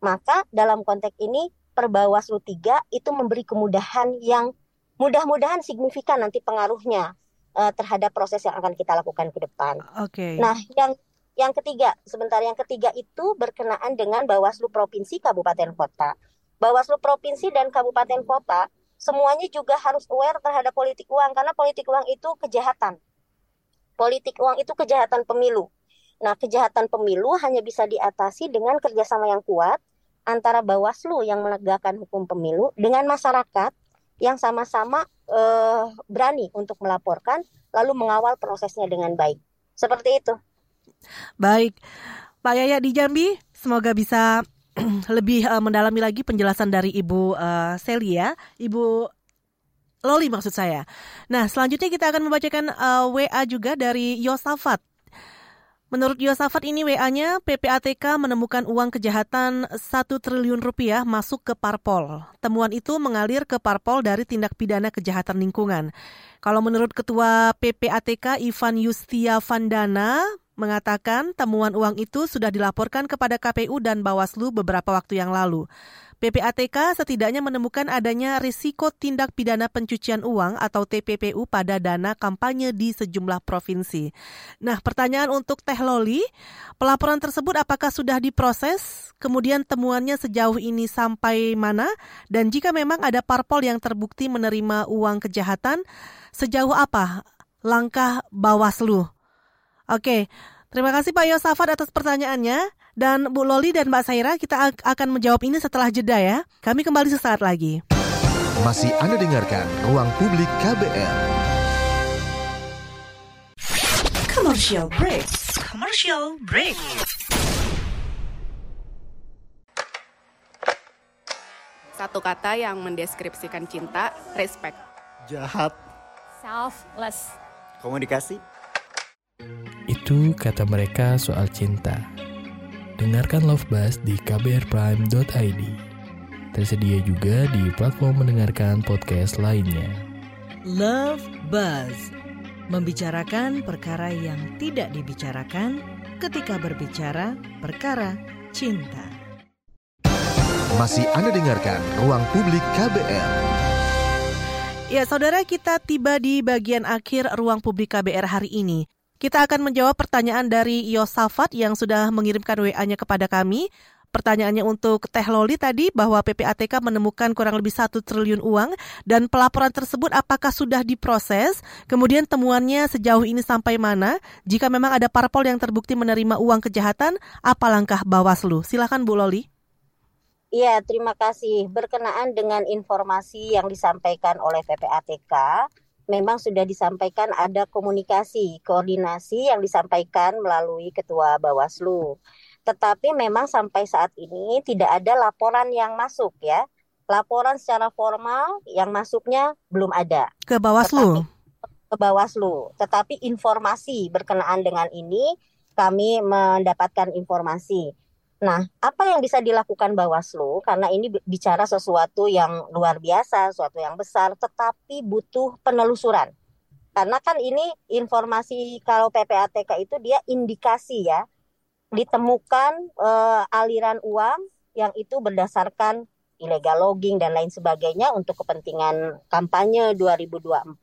maka dalam konteks ini Perbawaslu 3 itu memberi kemudahan yang mudah-mudahan signifikan nanti pengaruhnya uh, terhadap proses yang akan kita lakukan ke depan. Oke. Okay. Nah, yang yang ketiga, sebentar yang ketiga itu berkenaan dengan Bawaslu provinsi kabupaten kota. Bawaslu provinsi dan kabupaten kota semuanya juga harus aware terhadap politik uang karena politik uang itu kejahatan politik uang itu kejahatan pemilu. Nah, kejahatan pemilu hanya bisa diatasi dengan kerjasama yang kuat antara Bawaslu yang menegakkan hukum pemilu dengan masyarakat yang sama-sama eh, berani untuk melaporkan lalu mengawal prosesnya dengan baik. Seperti itu. Baik, Pak Yaya di Jambi, semoga bisa *clears throat* lebih uh, mendalami lagi penjelasan dari Ibu uh, Celia. Ibu Loli maksud saya. Nah, selanjutnya kita akan membacakan uh, WA juga dari Yosafat. Menurut Yosafat ini WA-nya, PPATK menemukan uang kejahatan 1 triliun rupiah masuk ke parpol. Temuan itu mengalir ke parpol dari tindak pidana kejahatan lingkungan. Kalau menurut Ketua PPATK Ivan Yustia Vandana, mengatakan temuan uang itu sudah dilaporkan kepada KPU dan Bawaslu beberapa waktu yang lalu. PPATK setidaknya menemukan adanya risiko tindak pidana pencucian uang atau TPPU pada dana kampanye di sejumlah provinsi. Nah, pertanyaan untuk Teh Loli, pelaporan tersebut apakah sudah diproses? Kemudian temuannya sejauh ini sampai mana? Dan jika memang ada parpol yang terbukti menerima uang kejahatan, sejauh apa langkah Bawaslu? Oke, terima kasih Pak Yosafat atas pertanyaannya. Dan Bu Loli dan Mbak Saira, kita akan menjawab ini setelah jeda ya. Kami kembali sesaat lagi. Masih Anda dengarkan Ruang Publik KBR. Commercial break. Commercial break. Satu kata yang mendeskripsikan cinta, respect. Jahat. Selfless. Komunikasi. Itu kata mereka soal cinta. Dengarkan Love Buzz di kbrprime.id. Tersedia juga di platform mendengarkan podcast lainnya. Love Buzz. Membicarakan perkara yang tidak dibicarakan ketika berbicara perkara cinta. Masih Anda dengarkan Ruang Publik KBR. Ya, saudara kita tiba di bagian akhir Ruang Publik KBR hari ini. Kita akan menjawab pertanyaan dari Yosafat yang sudah mengirimkan WA-nya kepada kami. Pertanyaannya untuk Teh Loli tadi bahwa PPATK menemukan kurang lebih satu triliun uang dan pelaporan tersebut apakah sudah diproses? Kemudian temuannya sejauh ini sampai mana? Jika memang ada parpol yang terbukti menerima uang kejahatan, apa langkah Bawaslu? Silakan Bu Loli. Iya, terima kasih. Berkenaan dengan informasi yang disampaikan oleh PPATK, memang sudah disampaikan ada komunikasi, koordinasi yang disampaikan melalui Ketua Bawaslu. Tetapi memang sampai saat ini tidak ada laporan yang masuk ya. Laporan secara formal yang masuknya belum ada. Ke Bawaslu? Tetapi, ke Bawaslu. Tetapi informasi berkenaan dengan ini kami mendapatkan informasi Nah, apa yang bisa dilakukan Bawaslu karena ini bicara sesuatu yang luar biasa, sesuatu yang besar, tetapi butuh penelusuran. Karena kan ini informasi kalau PPATK itu dia indikasi ya, ditemukan uh, aliran uang yang itu berdasarkan illegal logging dan lain sebagainya untuk kepentingan kampanye 2024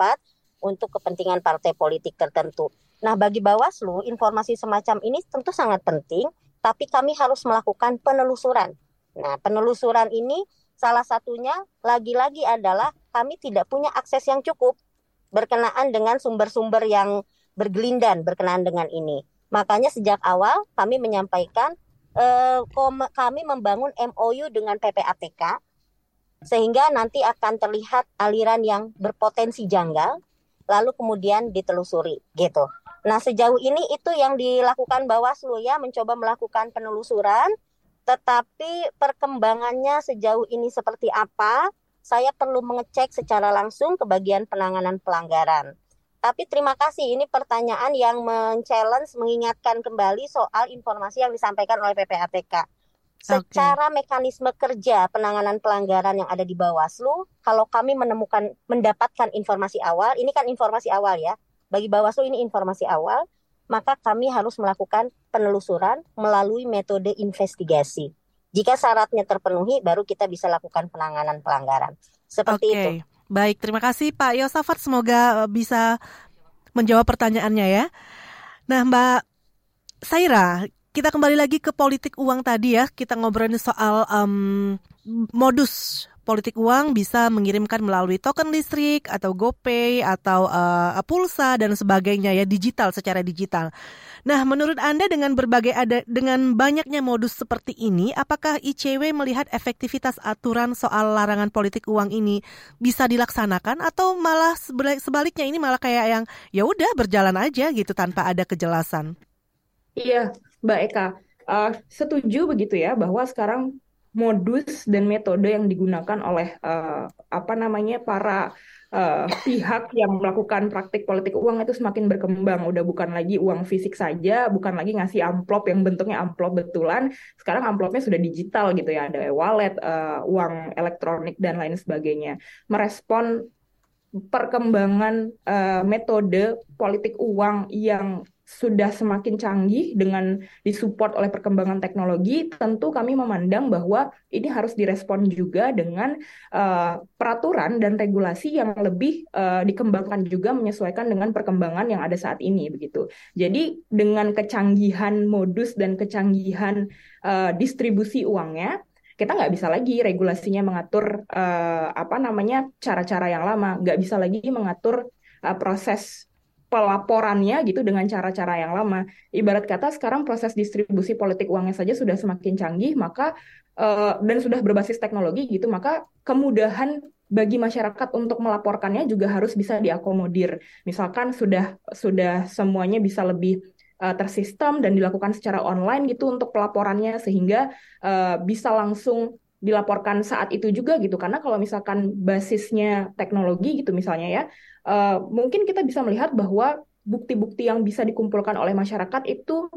untuk kepentingan partai politik tertentu. Nah, bagi Bawaslu informasi semacam ini tentu sangat penting tapi kami harus melakukan penelusuran. Nah, penelusuran ini salah satunya lagi-lagi adalah kami tidak punya akses yang cukup berkenaan dengan sumber-sumber yang bergelindan berkenaan dengan ini. Makanya sejak awal kami menyampaikan eh, kami membangun MOU dengan PPATK sehingga nanti akan terlihat aliran yang berpotensi janggal lalu kemudian ditelusuri gitu. Nah, sejauh ini itu yang dilakukan Bawaslu ya, mencoba melakukan penelusuran, tetapi perkembangannya sejauh ini seperti apa, saya perlu mengecek secara langsung ke bagian penanganan pelanggaran. Tapi terima kasih, ini pertanyaan yang men-challenge, mengingatkan kembali soal informasi yang disampaikan oleh PPATK. Secara okay. mekanisme kerja penanganan pelanggaran yang ada di Bawaslu, kalau kami menemukan mendapatkan informasi awal, ini kan informasi awal ya, bagi Bawaslu ini informasi awal, maka kami harus melakukan penelusuran melalui metode investigasi. Jika syaratnya terpenuhi, baru kita bisa lakukan penanganan pelanggaran. Seperti okay. itu. Baik, terima kasih Pak Yosafat. Semoga eh, bisa menjawab pertanyaannya ya. Nah, Mbak Saira, kita kembali lagi ke politik uang tadi ya. Kita ngobrolin soal um, modus politik uang bisa mengirimkan melalui token listrik atau GoPay atau uh, pulsa dan sebagainya ya digital secara digital. Nah, menurut Anda dengan berbagai ada dengan banyaknya modus seperti ini, apakah ICW melihat efektivitas aturan soal larangan politik uang ini bisa dilaksanakan atau malah sebaliknya ini malah kayak yang ya udah berjalan aja gitu tanpa ada kejelasan? Iya, Mbak Eka. Uh, setuju begitu ya bahwa sekarang modus dan metode yang digunakan oleh uh, apa namanya para uh, pihak yang melakukan praktik politik uang itu semakin berkembang. Udah bukan lagi uang fisik saja, bukan lagi ngasih amplop yang bentuknya amplop betulan. Sekarang amplopnya sudah digital gitu ya, ada wallet, uh, uang elektronik dan lain sebagainya. Merespon perkembangan uh, metode politik uang yang sudah semakin canggih dengan disupport oleh perkembangan teknologi, tentu kami memandang bahwa ini harus direspon juga dengan uh, peraturan dan regulasi yang lebih uh, dikembangkan juga menyesuaikan dengan perkembangan yang ada saat ini begitu. Jadi dengan kecanggihan modus dan kecanggihan uh, distribusi uangnya, kita nggak bisa lagi regulasinya mengatur uh, apa namanya cara-cara yang lama, nggak bisa lagi mengatur uh, proses pelaporannya gitu dengan cara-cara yang lama. Ibarat kata sekarang proses distribusi politik uangnya saja sudah semakin canggih, maka uh, dan sudah berbasis teknologi gitu, maka kemudahan bagi masyarakat untuk melaporkannya juga harus bisa diakomodir. Misalkan sudah sudah semuanya bisa lebih uh, tersistem dan dilakukan secara online gitu untuk pelaporannya sehingga uh, bisa langsung dilaporkan saat itu juga gitu karena kalau misalkan basisnya teknologi gitu misalnya ya uh, mungkin kita bisa melihat bahwa bukti-bukti yang bisa dikumpulkan oleh masyarakat itu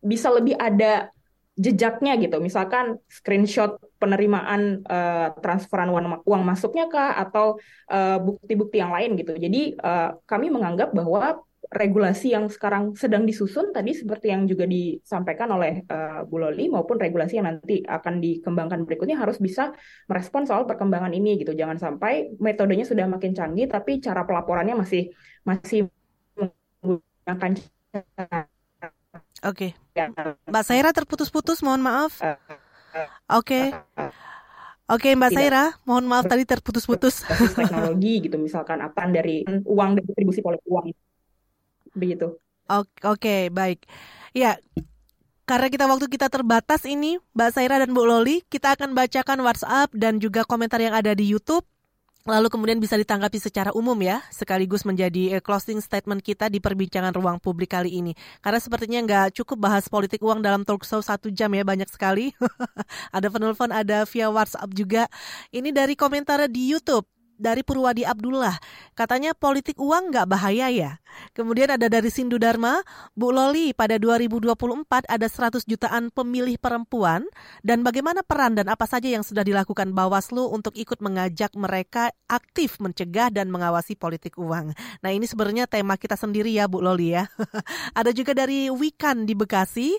bisa lebih ada jejaknya gitu, misalkan screenshot penerimaan uh, transferan uang, uang masuknya kah atau eh, bukti-bukti uh, yang lain gitu. Jadi uh, kami menganggap bahwa regulasi yang sekarang sedang disusun tadi seperti yang juga disampaikan oleh uh, Bu Loli maupun regulasi yang nanti akan dikembangkan berikutnya harus bisa merespon soal perkembangan ini gitu. Jangan sampai metodenya sudah makin canggih tapi cara pelaporannya masih masih menggunakan Oke. Okay. Mbak Saira terputus-putus, mohon maaf. Oke. Okay. Oke, Mbak Saira, mohon maaf tadi terputus-putus. Teknologi gitu, misalkan apa dari uang dan distribusi politik uang begitu. Oke, okay, baik. Ya, karena kita waktu kita terbatas ini, Mbak Saira dan Bu Loli, kita akan bacakan WhatsApp dan juga komentar yang ada di YouTube. Lalu kemudian bisa ditanggapi secara umum ya, sekaligus menjadi eh, closing statement kita di perbincangan ruang publik kali ini. Karena sepertinya nggak cukup bahas politik uang dalam talk show satu jam ya, banyak sekali. *laughs* ada penelpon, ada via WhatsApp juga. Ini dari komentar di YouTube dari Purwadi Abdullah. Katanya politik uang nggak bahaya ya. Kemudian ada dari Sindu Dharma, Bu Loli pada 2024 ada 100 jutaan pemilih perempuan dan bagaimana peran dan apa saja yang sudah dilakukan Bawaslu untuk ikut mengajak mereka aktif mencegah dan mengawasi politik uang. Nah ini sebenarnya tema kita sendiri ya Bu Loli ya. *laughs* ada juga dari Wikan di Bekasi,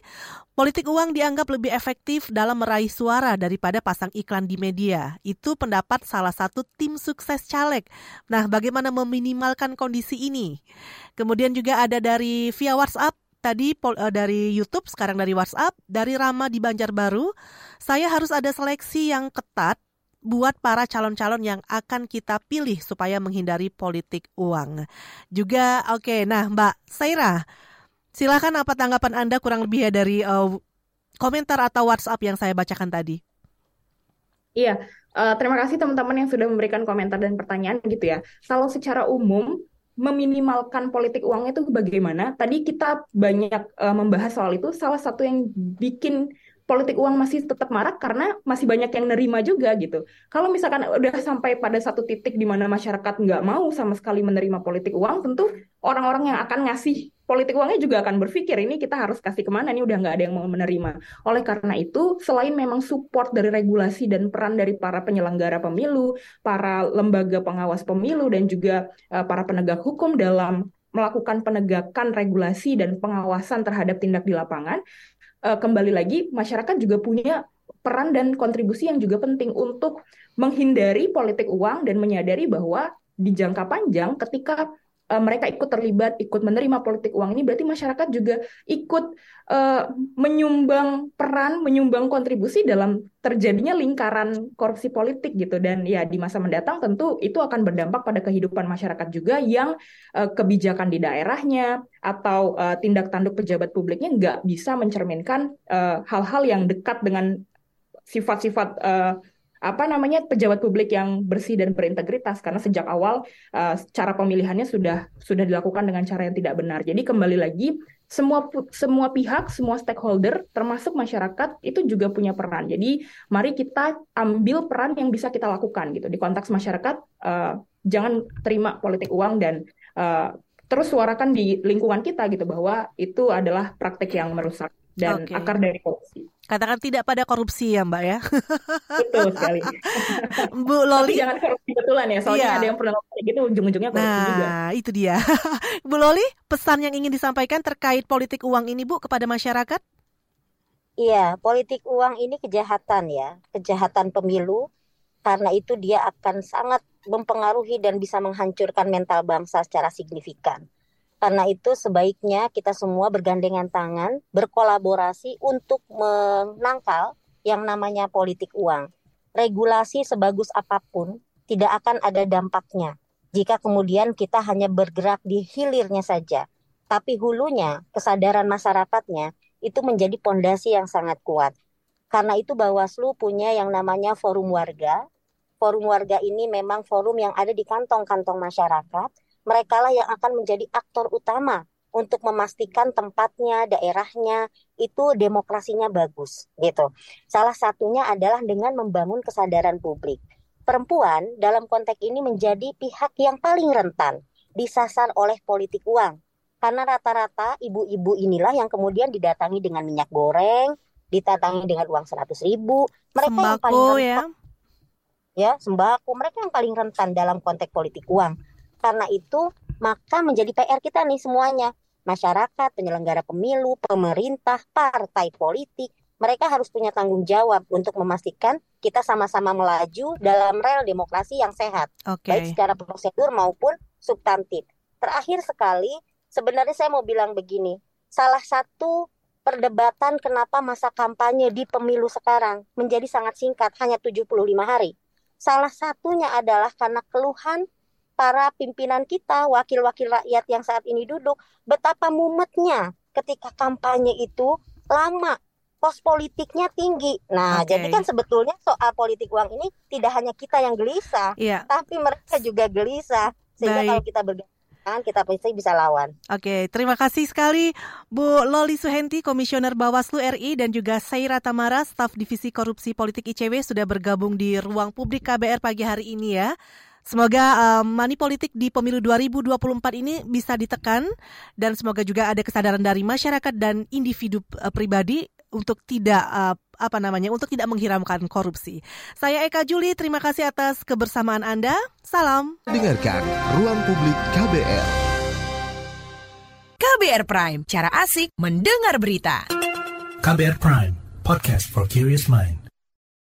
Politik uang dianggap lebih efektif dalam meraih suara daripada pasang iklan di media. Itu pendapat salah satu tim sukses caleg. Nah, bagaimana meminimalkan kondisi ini? Kemudian juga ada dari via WhatsApp tadi uh, dari YouTube, sekarang dari WhatsApp, dari Rama di Banjarbaru. Saya harus ada seleksi yang ketat buat para calon-calon yang akan kita pilih supaya menghindari politik uang. Juga oke, okay, nah Mbak Saira, Silakan apa tanggapan Anda kurang lebih ya dari uh, komentar atau WhatsApp yang saya bacakan tadi. Iya, uh, terima kasih teman-teman yang sudah memberikan komentar dan pertanyaan gitu ya. Kalau secara umum meminimalkan politik uang itu bagaimana? Tadi kita banyak uh, membahas soal itu. Salah satu yang bikin politik uang masih tetap marak karena masih banyak yang nerima juga gitu. Kalau misalkan udah sampai pada satu titik di mana masyarakat nggak mau sama sekali menerima politik uang, tentu orang-orang yang akan ngasih politik uangnya juga akan berpikir ini kita harus kasih ke mana nih udah nggak ada yang mau menerima. Oleh karena itu, selain memang support dari regulasi dan peran dari para penyelenggara pemilu, para lembaga pengawas pemilu dan juga uh, para penegak hukum dalam melakukan penegakan regulasi dan pengawasan terhadap tindak di lapangan, uh, kembali lagi masyarakat juga punya peran dan kontribusi yang juga penting untuk menghindari politik uang dan menyadari bahwa di jangka panjang ketika uh, mereka ikut terlibat, ikut menerima politik uang ini, berarti masyarakat juga ikut uh, menyumbang peran, menyumbang kontribusi dalam terjadinya lingkaran korupsi politik gitu. Dan ya di masa mendatang tentu itu akan berdampak pada kehidupan masyarakat juga yang uh, kebijakan di daerahnya atau uh, tindak tanduk pejabat publiknya nggak bisa mencerminkan hal-hal uh, yang dekat dengan sifat-sifat uh, apa namanya pejabat publik yang bersih dan berintegritas karena sejak awal uh, cara pemilihannya sudah sudah dilakukan dengan cara yang tidak benar. Jadi kembali lagi semua semua pihak, semua stakeholder termasuk masyarakat itu juga punya peran. Jadi mari kita ambil peran yang bisa kita lakukan gitu di konteks masyarakat uh, jangan terima politik uang dan uh, terus suarakan di lingkungan kita gitu bahwa itu adalah praktek yang merusak dan okay. akar dari korupsi. Katakan tidak pada korupsi ya Mbak ya. Betul sekali. *laughs* Bu Loli. Tapi jangan korupsi betulan ya, soalnya Iya. ada yang pernah kayak gitu ujung-ujungnya korupsi juga. Nah, itu dia. *laughs* Bu Loli, pesan yang ingin disampaikan terkait politik uang ini Bu kepada masyarakat? Iya, politik uang ini kejahatan ya, kejahatan pemilu. Karena itu dia akan sangat mempengaruhi dan bisa menghancurkan mental bangsa secara signifikan. Karena itu sebaiknya kita semua bergandengan tangan, berkolaborasi untuk menangkal yang namanya politik uang. Regulasi sebagus apa pun tidak akan ada dampaknya jika kemudian kita hanya bergerak di hilirnya saja. Tapi hulunya, kesadaran masyarakatnya itu menjadi pondasi yang sangat kuat. Karena itu Bawaslu punya yang namanya forum warga. Forum warga ini memang forum yang ada di kantong-kantong masyarakat. Mereka lah yang akan menjadi aktor utama untuk memastikan tempatnya, daerahnya itu demokrasinya bagus gitu. Salah satunya adalah dengan membangun kesadaran publik. Perempuan dalam konteks ini menjadi pihak yang paling rentan disasar oleh politik uang. Karena rata-rata ibu-ibu inilah yang kemudian didatangi dengan minyak goreng, didatangi dengan uang 100 ribu. Mereka yang paling Sembako rentan ya. ya sembako mereka yang paling rentan dalam konteks politik uang karena itu maka menjadi PR kita nih semuanya. Masyarakat penyelenggara pemilu pemerintah partai politik mereka harus punya tanggung jawab untuk memastikan kita sama-sama melaju dalam rel demokrasi yang sehat. Oke. baik secara prosedur maupun substantif terakhir sekali sebenarnya saya mau bilang begini. Salah satu perdebatan kenapa masa kampanye di pemilu sekarang menjadi sangat singkat hanya 75 hari. Salah satunya adalah karena keluhan para pimpinan kita, wakil-wakil rakyat yang saat ini duduk, betapa mumetnya ketika kampanye itu lama, pos politiknya tinggi. Nah, Oke. jadi kan sebetulnya soal politik uang ini tidak hanya kita yang gelisah, Iya. tapi mereka juga gelisah. Sehingga Baik. kalau kita bergandengan, kita pasti bisa lawan. Oke, terima kasih sekali Bu Loli Suhenti, Komisioner Bawaslu RI dan juga Saira Tamara, staf Divisi Korupsi Politik ICW sudah bergabung di ruang publik KBR pagi hari ini ya. Semoga um, money politik di pemilu 2024 ini bisa ditekan dan semoga juga ada kesadaran dari masyarakat dan individu uh, pribadi untuk tidak uh, apa namanya untuk tidak menghiramkan korupsi. Saya Eka Juli, terima kasih atas kebersamaan Anda. Salam. Dengarkan Ruang Publik KBR. KBR Prime, cara asik mendengar berita. KBR Prime, podcast for curious mind.